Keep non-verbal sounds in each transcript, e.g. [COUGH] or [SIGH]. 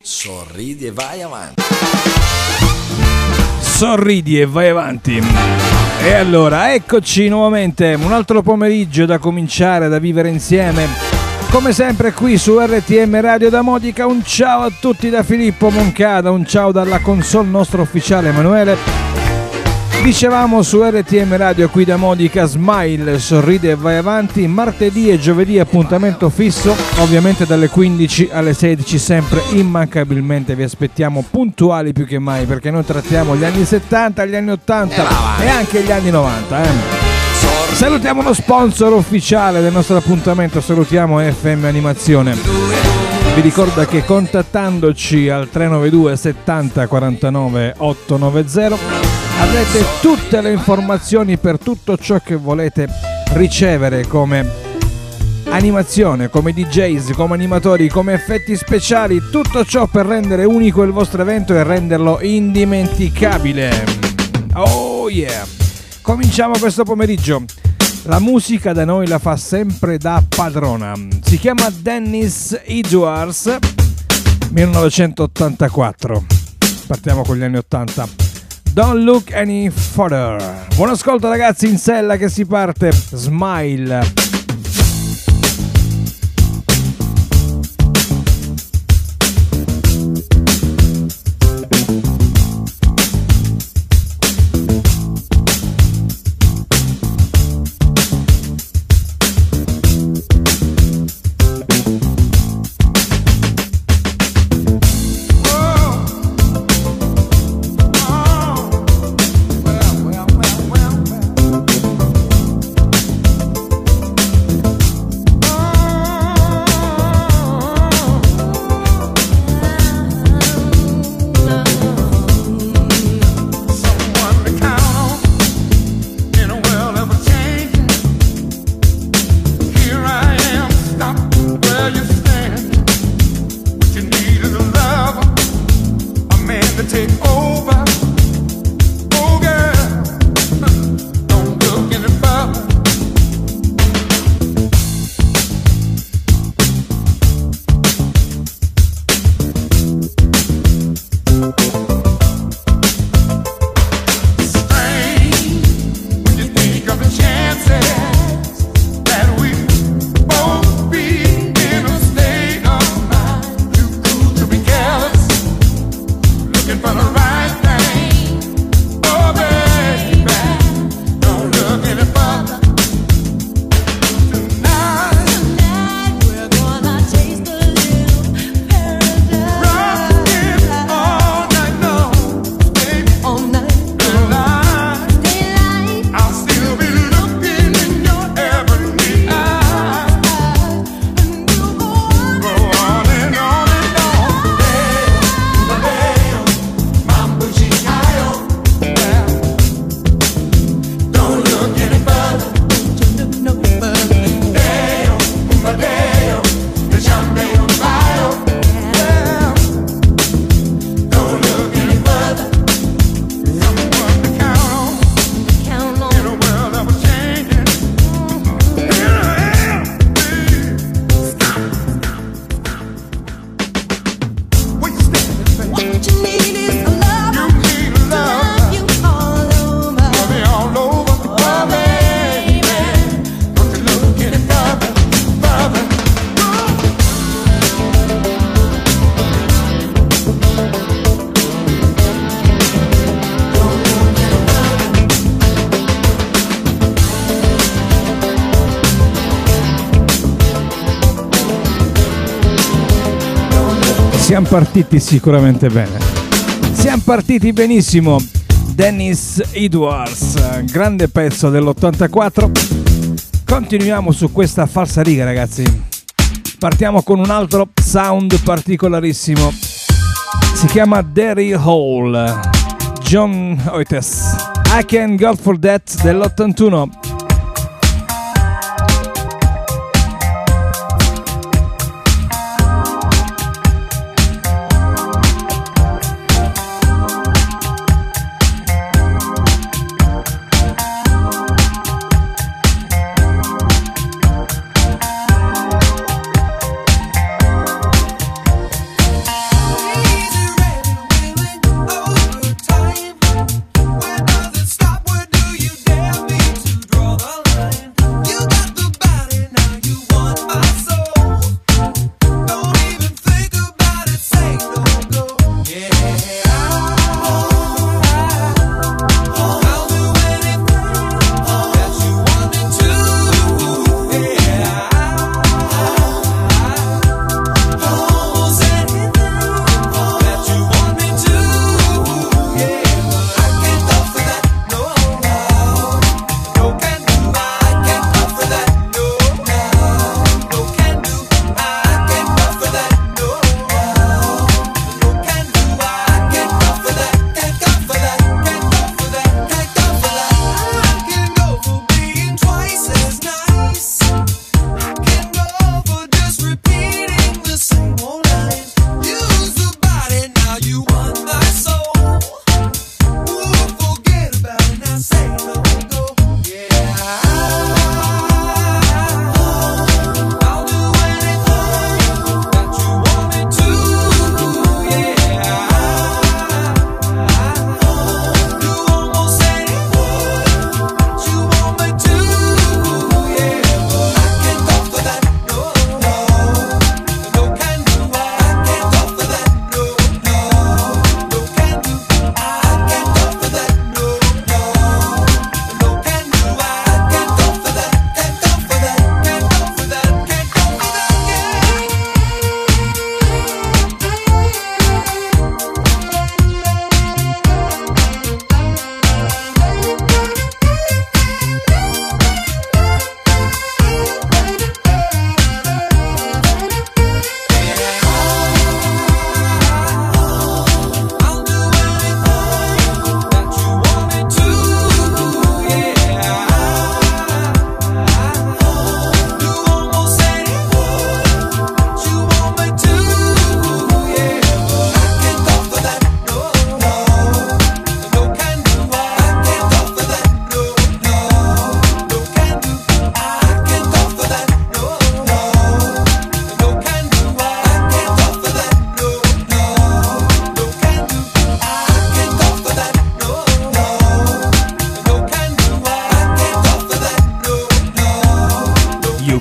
Sorridi e vai avanti. Sorridi e vai avanti. E allora, eccoci nuovamente, un altro pomeriggio da cominciare, da vivere insieme. Come sempre qui su RTM Radio da Modica, un ciao a tutti da Filippo Moncada, un ciao dalla console nostro ufficiale Emanuele Dicevamo su RTM Radio qui da Modica Smile, sorride e vai avanti, martedì e giovedì appuntamento fisso, ovviamente dalle 15 alle 16 sempre immancabilmente vi aspettiamo puntuali più che mai perché noi trattiamo gli anni 70, gli anni 80 e anche gli anni 90. Eh. Salutiamo lo sponsor ufficiale del nostro appuntamento, salutiamo FM Animazione. Vi ricordo che contattandoci al 392 70 49 890 avrete tutte le informazioni per tutto ciò che volete ricevere come animazione, come DJs, come animatori, come effetti speciali, tutto ciò per rendere unico il vostro evento e renderlo indimenticabile. Oh yeah! Cominciamo questo pomeriggio. La musica da noi la fa sempre da padrona. Si chiama Dennis Edwards 1984. Partiamo con gli anni 80. Don't look any further. Buon ascolto ragazzi in sella che si parte. Smile. Siamo partiti sicuramente bene. Siamo partiti benissimo. Dennis Edwards, grande pezzo dell'84. Continuiamo su questa falsa riga, ragazzi. Partiamo con un altro sound particolarissimo. Si chiama Derry Hall. John Oites. I Can Go For That dell'81.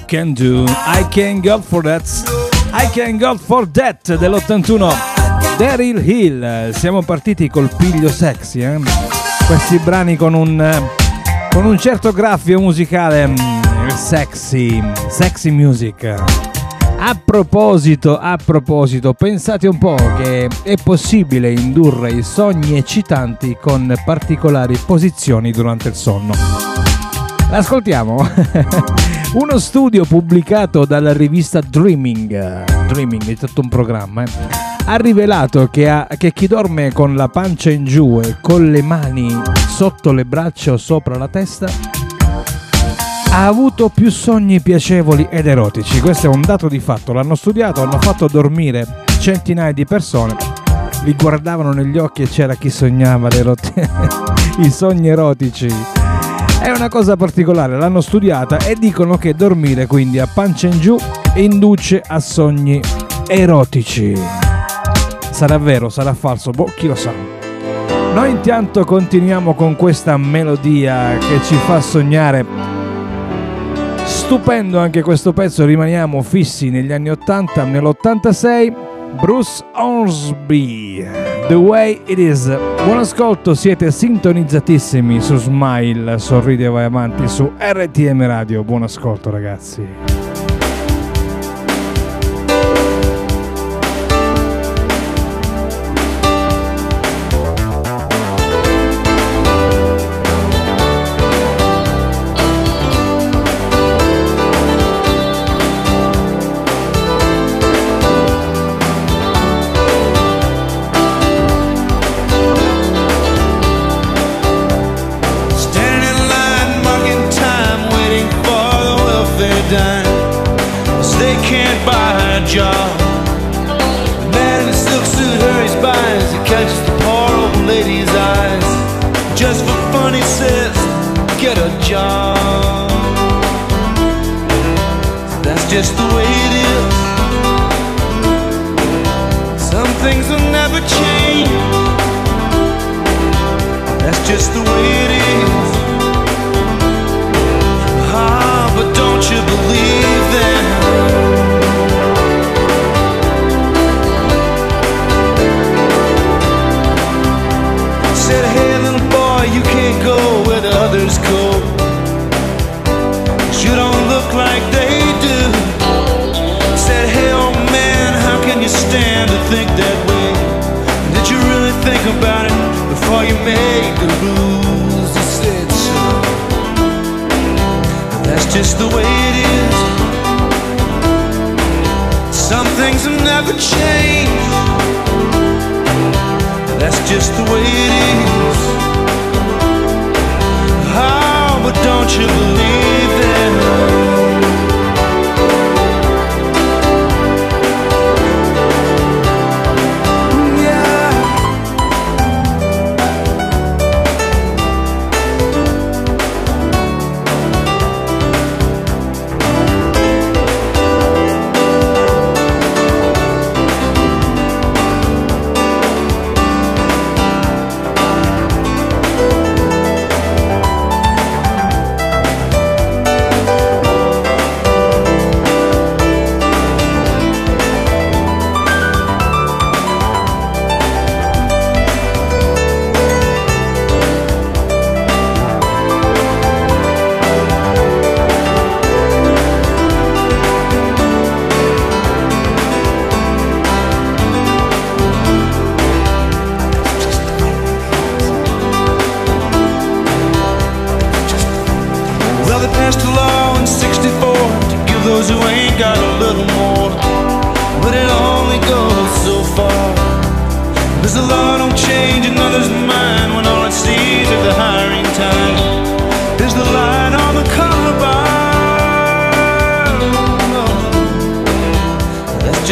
Can do, I can go for that, I can go for that dell'81. Daryl Hill, siamo partiti col piglio sexy, eh? questi brani con un, con un certo graffio musicale mm, sexy, sexy music. A proposito, a proposito, pensate un po' che è possibile indurre i sogni eccitanti con particolari posizioni durante il sonno. Ascoltiamo. [LAUGHS] Uno studio pubblicato dalla rivista Dreaming, Dreaming è tutto un programma, eh, ha rivelato che, ha, che chi dorme con la pancia in giù e con le mani sotto le braccia o sopra la testa ha avuto più sogni piacevoli ed erotici. Questo è un dato di fatto, l'hanno studiato, hanno fatto dormire centinaia di persone, li guardavano negli occhi e c'era chi sognava [LAUGHS] i sogni erotici. È una cosa particolare, l'hanno studiata e dicono che dormire quindi a pancia in giù induce a sogni erotici. Sarà vero, sarà falso, boh, chi lo sa. Noi intanto continuiamo con questa melodia che ci fa sognare Stupendo anche questo pezzo, rimaniamo fissi negli anni 80, nell'86, Bruce Hornsby, The Way It Is. Buon ascolto, siete sintonizzatissimi su Smile, sorride e vai avanti su RTM Radio. Buon ascolto ragazzi.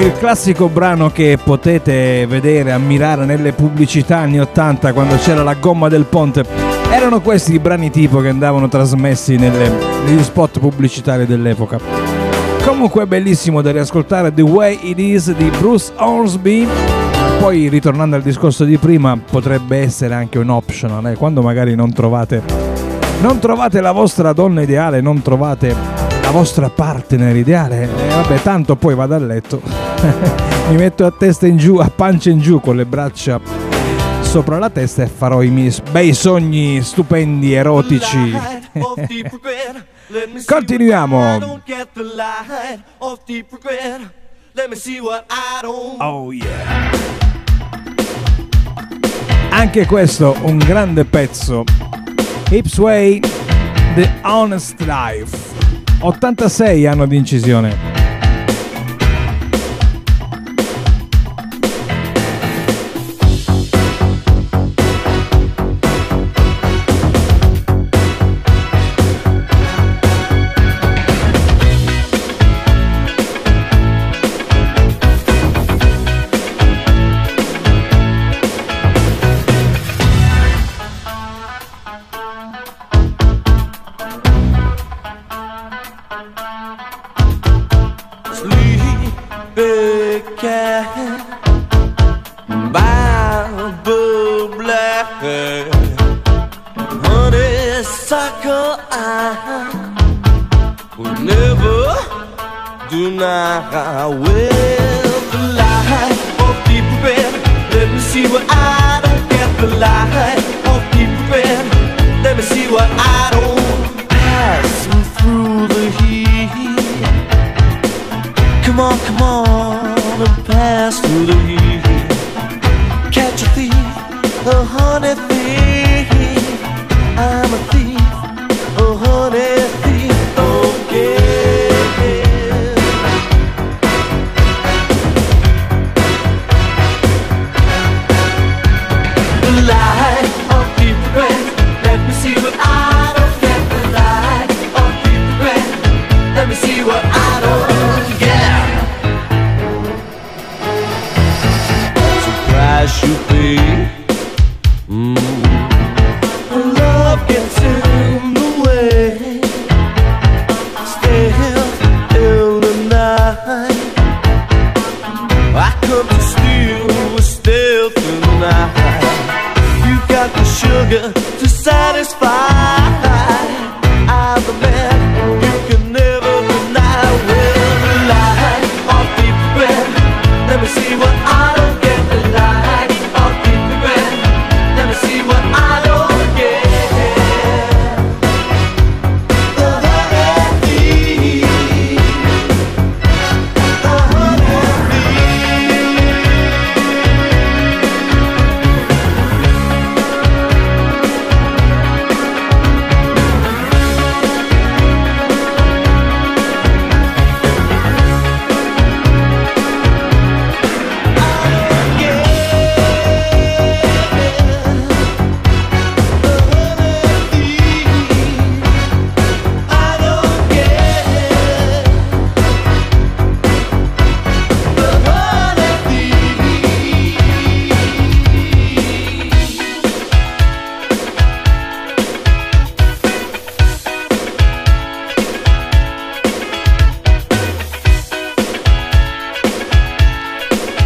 il classico brano che potete vedere, ammirare nelle pubblicità anni 80 quando c'era la gomma del ponte. Erano questi i brani tipo che andavano trasmessi nelle, negli spot pubblicitari dell'epoca. Comunque è bellissimo da riascoltare The Way It Is di Bruce Hornsby. Poi ritornando al discorso di prima, potrebbe essere anche un optional, eh? quando magari non trovate, non trovate la vostra donna ideale, non trovate la vostra partner ideale. E vabbè, tanto poi vado a letto, [LAUGHS] mi metto a testa in giù, a pancia in giù con le braccia sopra la testa e farò i miei bei sogni stupendi, erotici. Continuiamo. Oh yeah. Anche questo un grande pezzo. Hipsway, The Honest Life. 86 anno di incisione.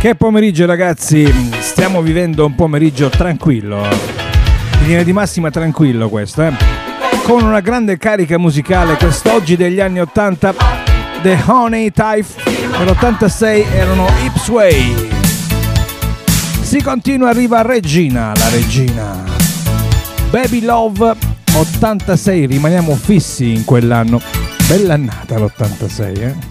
Che pomeriggio ragazzi, stiamo vivendo un pomeriggio tranquillo, in linea di massima tranquillo questo, eh? con una grande carica musicale quest'oggi degli anni 80, The Honey Type, nell'86 erano Ipsway. Si continua, arriva Regina, la regina. Baby Love 86, rimaniamo fissi in quell'anno. Bella annata l'86, eh?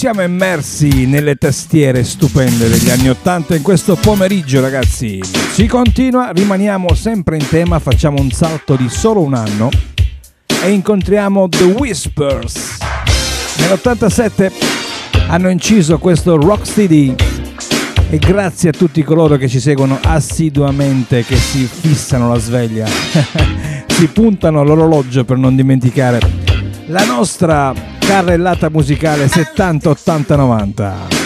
Siamo immersi nelle tastiere stupende degli anni 80 in questo pomeriggio ragazzi. Si continua, rimaniamo sempre in tema, facciamo un salto di solo un anno e incontriamo The Whispers. Nell'87 hanno inciso questo Rocksteady e grazie a tutti coloro che ci seguono assiduamente, che si fissano la sveglia, [LAUGHS] si puntano l'orologio per non dimenticare la nostra carrellata musicale 70,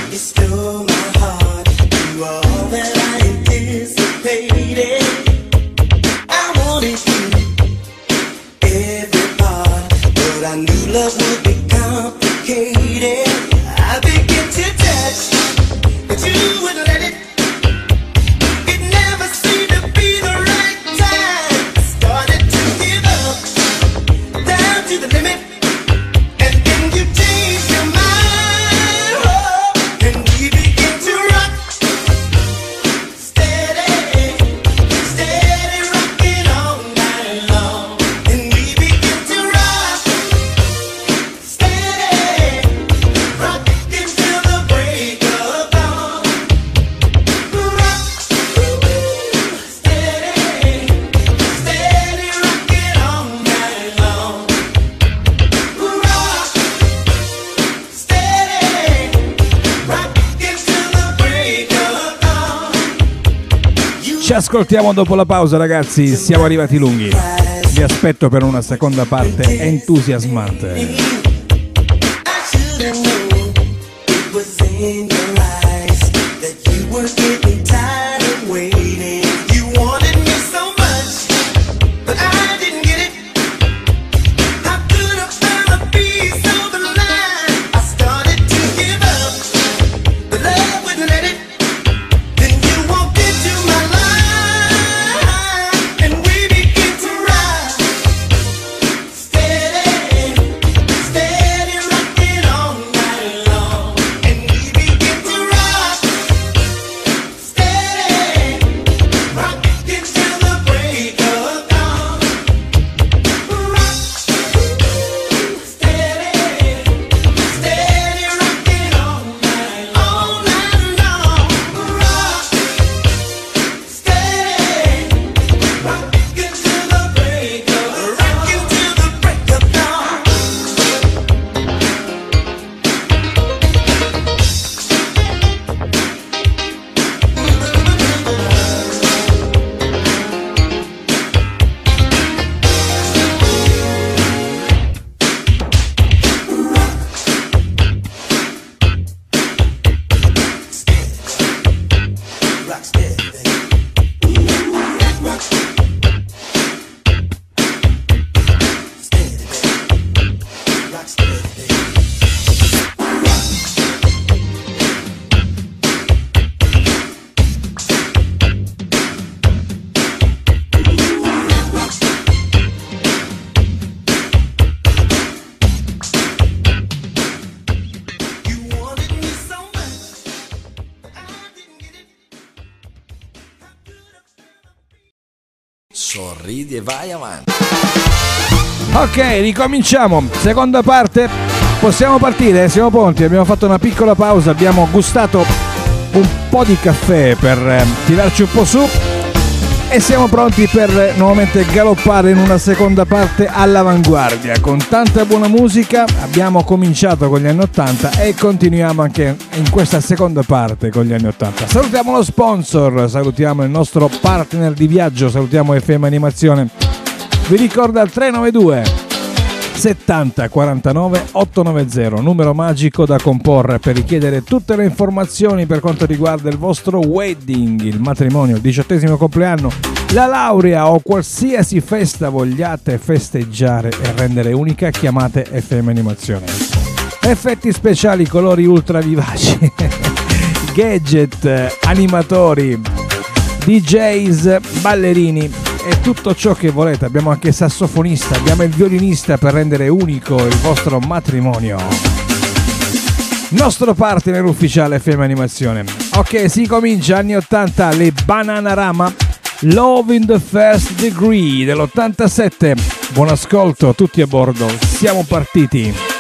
ascoltiamo dopo la pausa ragazzi, siamo arrivati lunghi. Vi aspetto per una seconda parte entusiasmante. Ok, ricominciamo. Seconda parte. Possiamo partire? Siamo pronti. Abbiamo fatto una piccola pausa. Abbiamo gustato un po' di caffè per eh, tirarci un po' su e siamo pronti per nuovamente galoppare in una seconda parte all'avanguardia con tanta buona musica. Abbiamo cominciato con gli anni 80 e continuiamo anche in questa seconda parte con gli anni 80. Salutiamo lo sponsor, salutiamo il nostro partner di viaggio, salutiamo FM Animazione. Vi ricorda il 392 70 49 890, numero magico da comporre per richiedere tutte le informazioni per quanto riguarda il vostro wedding, il matrimonio, il diciottesimo compleanno, la laurea o qualsiasi festa vogliate festeggiare e rendere unica, chiamate FM Animazione. Effetti speciali, colori ultra vivaci, [LAUGHS] gadget, animatori, DJs, ballerini e tutto ciò che volete. Abbiamo anche il sassofonista, abbiamo il violinista per rendere unico il vostro matrimonio. Nostro partner ufficiale FM Animazione. Ok, si comincia anni 80, le Bananarama, Love in the First Degree dell'87. Buon ascolto, tutti a bordo, siamo partiti.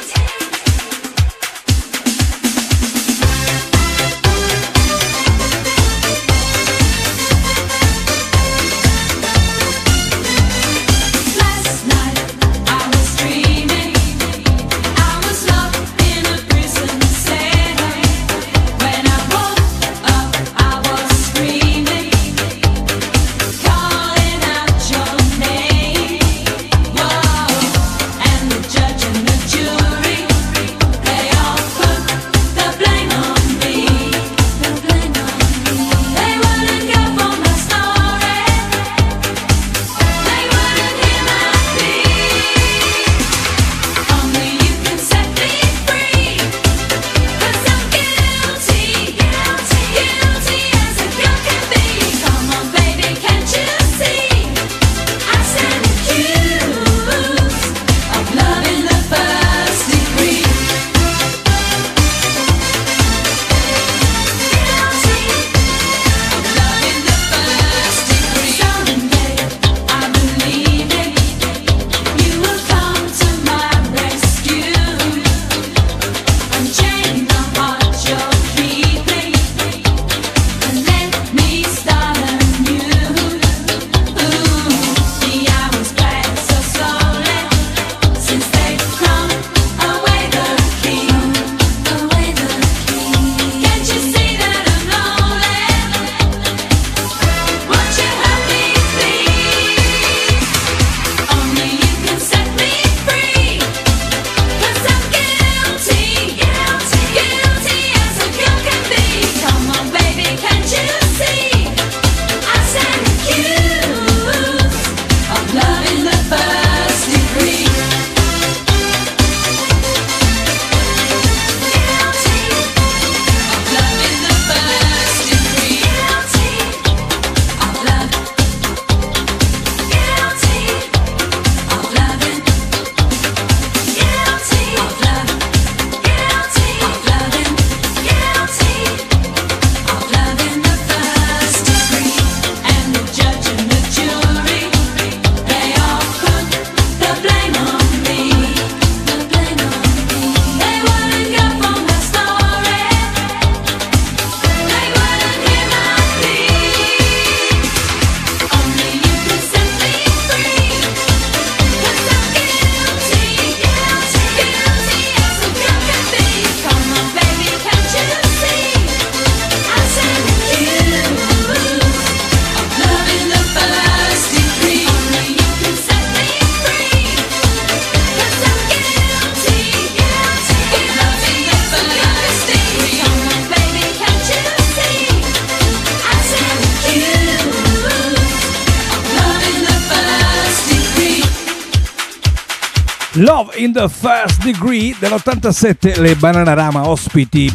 The First Degree dell'87, le Bananarama ospiti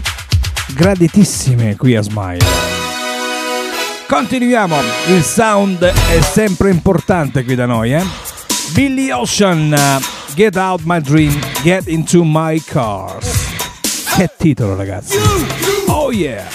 graditissime qui a Smile. Continuiamo, il sound è sempre importante qui da noi, eh? Billy Ocean, Get Out My Dream, Get Into My Cars. Che titolo ragazzi! Oh yeah!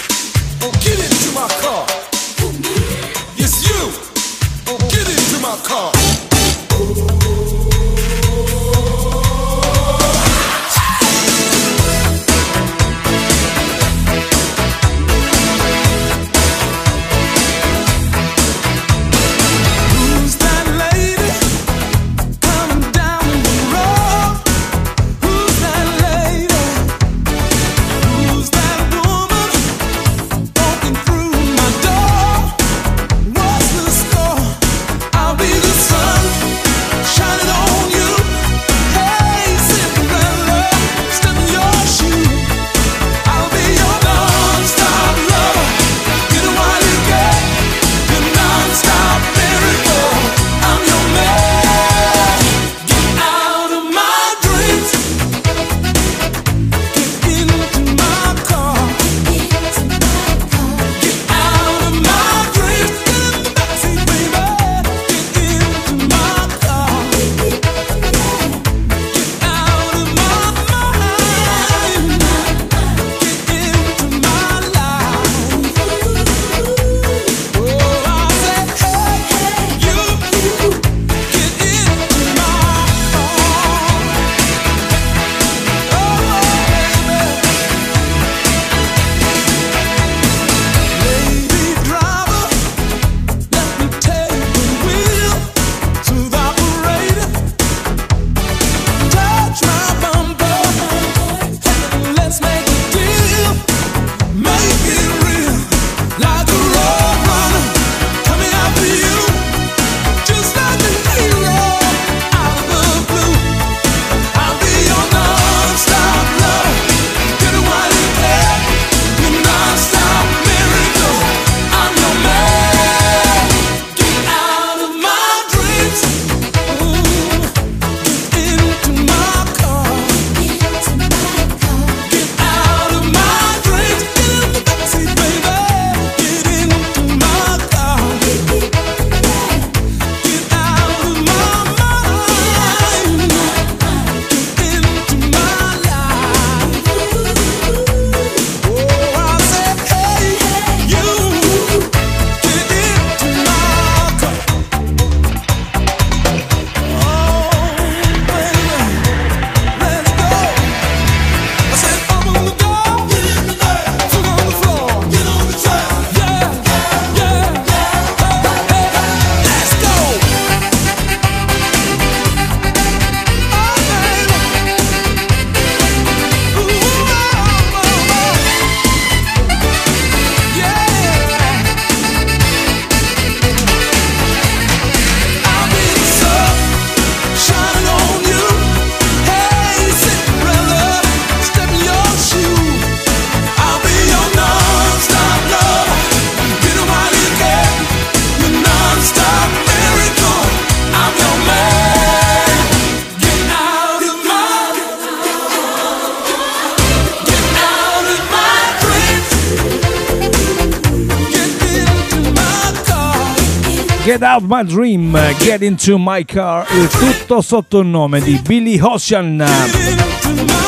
Out My Dream, Get Into My Car, il tutto sotto il nome di Billy Ocean.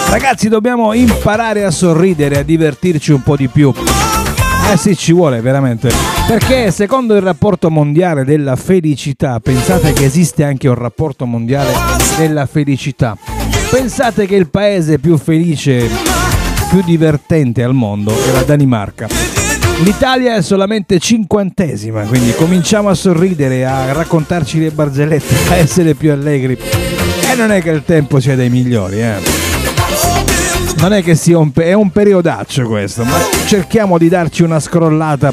Ragazzi, dobbiamo imparare a sorridere, a divertirci un po' di più. Eh sì, ci vuole veramente. Perché secondo il rapporto mondiale della felicità, pensate che esiste anche un rapporto mondiale della felicità. Pensate che il paese più felice, più divertente al mondo è la Danimarca. L'Italia è solamente cinquantesima, quindi cominciamo a sorridere, a raccontarci le barzellette, a essere più allegri. E non è che il tempo sia dei migliori, eh. Non è che sia un, è un periodaccio questo, ma cerchiamo di darci una scrollata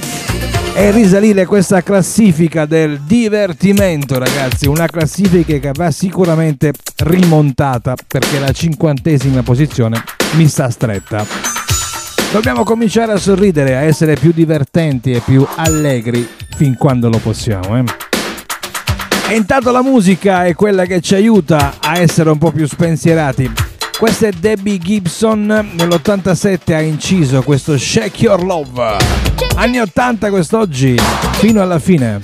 e risalire questa classifica del divertimento, ragazzi. Una classifica che va sicuramente rimontata perché la cinquantesima posizione mi sta stretta. Dobbiamo cominciare a sorridere, a essere più divertenti e più allegri fin quando lo possiamo. Eh? E intanto la musica è quella che ci aiuta a essere un po' più spensierati. Questa è Debbie Gibson, nell'87 ha inciso questo Shake Your Love. Anni 80 quest'oggi, fino alla fine.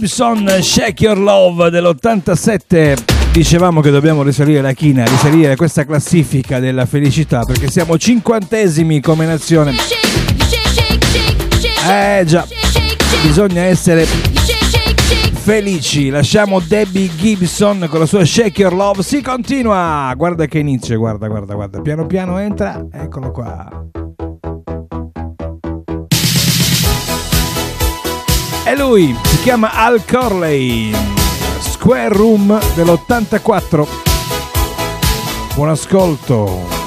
Gibson Shake Your Love dell'87 dicevamo che dobbiamo risalire la china, risalire questa classifica della felicità perché siamo cinquantesimi come nazione. Eh già, bisogna essere felici. Lasciamo Debbie Gibson con la sua Shake Your Love. Si continua. Guarda che inizio, guarda, guarda, guarda. Piano piano entra. Eccolo qua. E lui si chiama Al Corley, Square Room dell'84. Buon ascolto.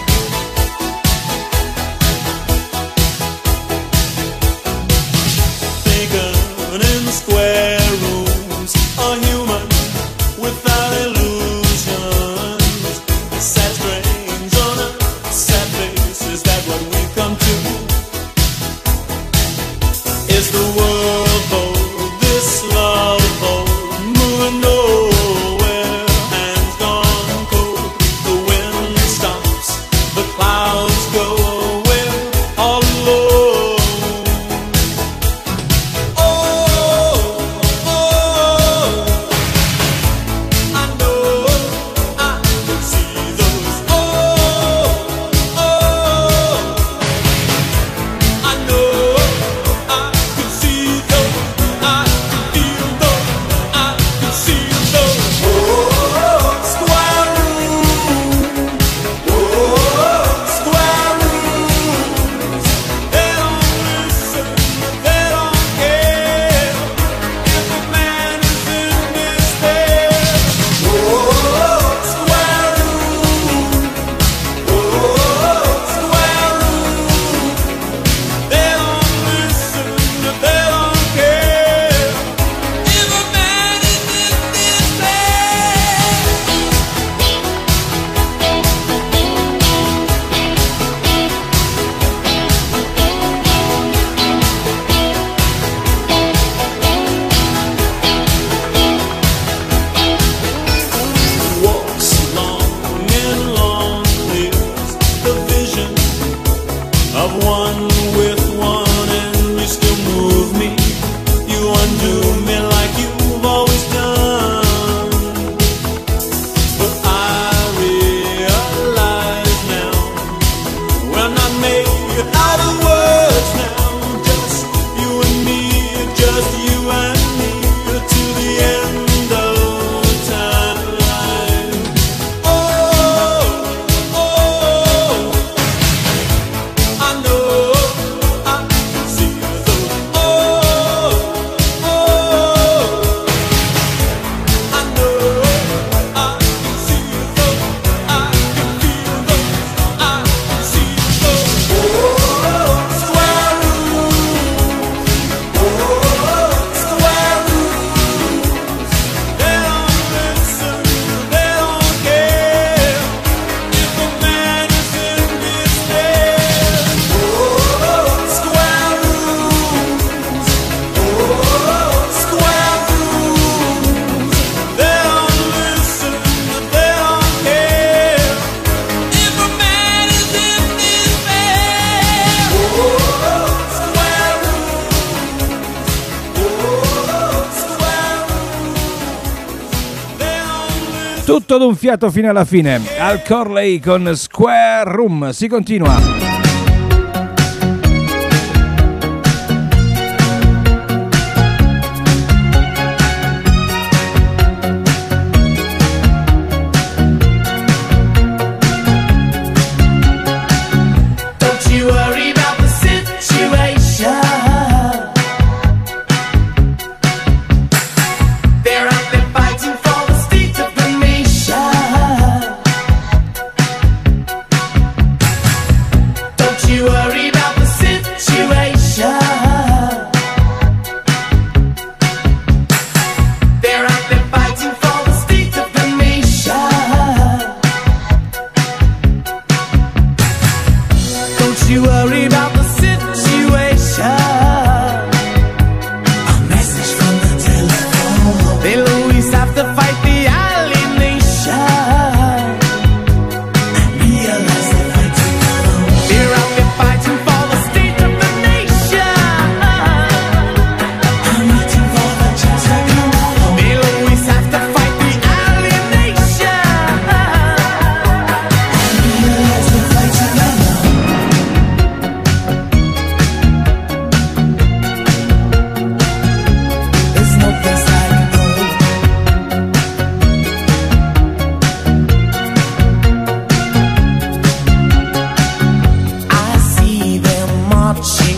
Fiato fino alla fine. Al Corley con Square Room. Si continua.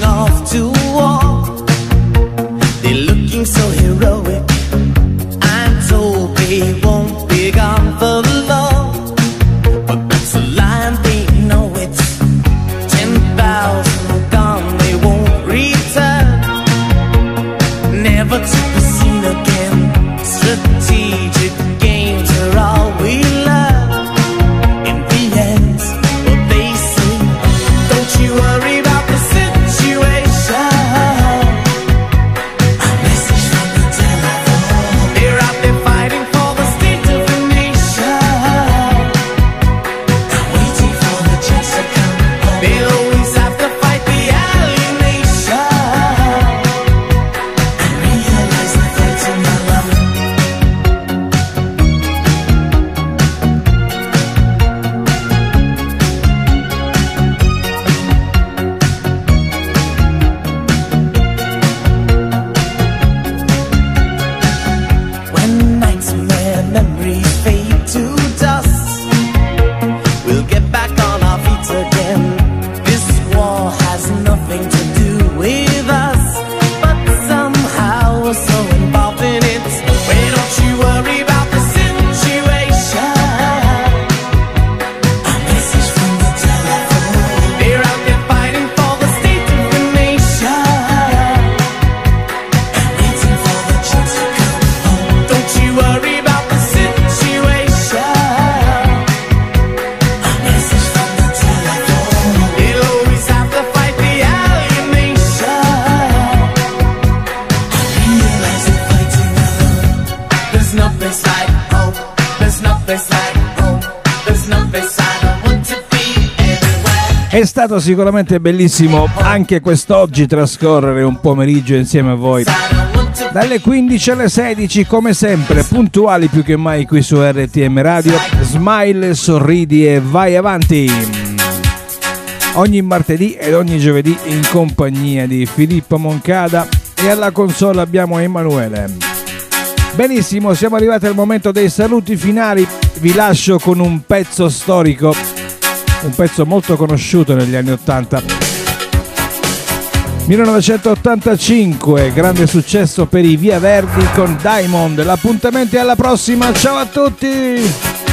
off to È stato sicuramente bellissimo anche quest'oggi trascorrere un pomeriggio insieme a voi. Dalle 15 alle 16, come sempre, puntuali più che mai qui su RTM Radio. Smile, sorridi e vai avanti. Ogni martedì ed ogni giovedì in compagnia di Filippo Moncada e alla console abbiamo Emanuele. Benissimo, siamo arrivati al momento dei saluti finali. Vi lascio con un pezzo storico, un pezzo molto conosciuto negli anni 80 1985, grande successo per i Via Verdi con Diamond. L'appuntamento è alla prossima, ciao a tutti!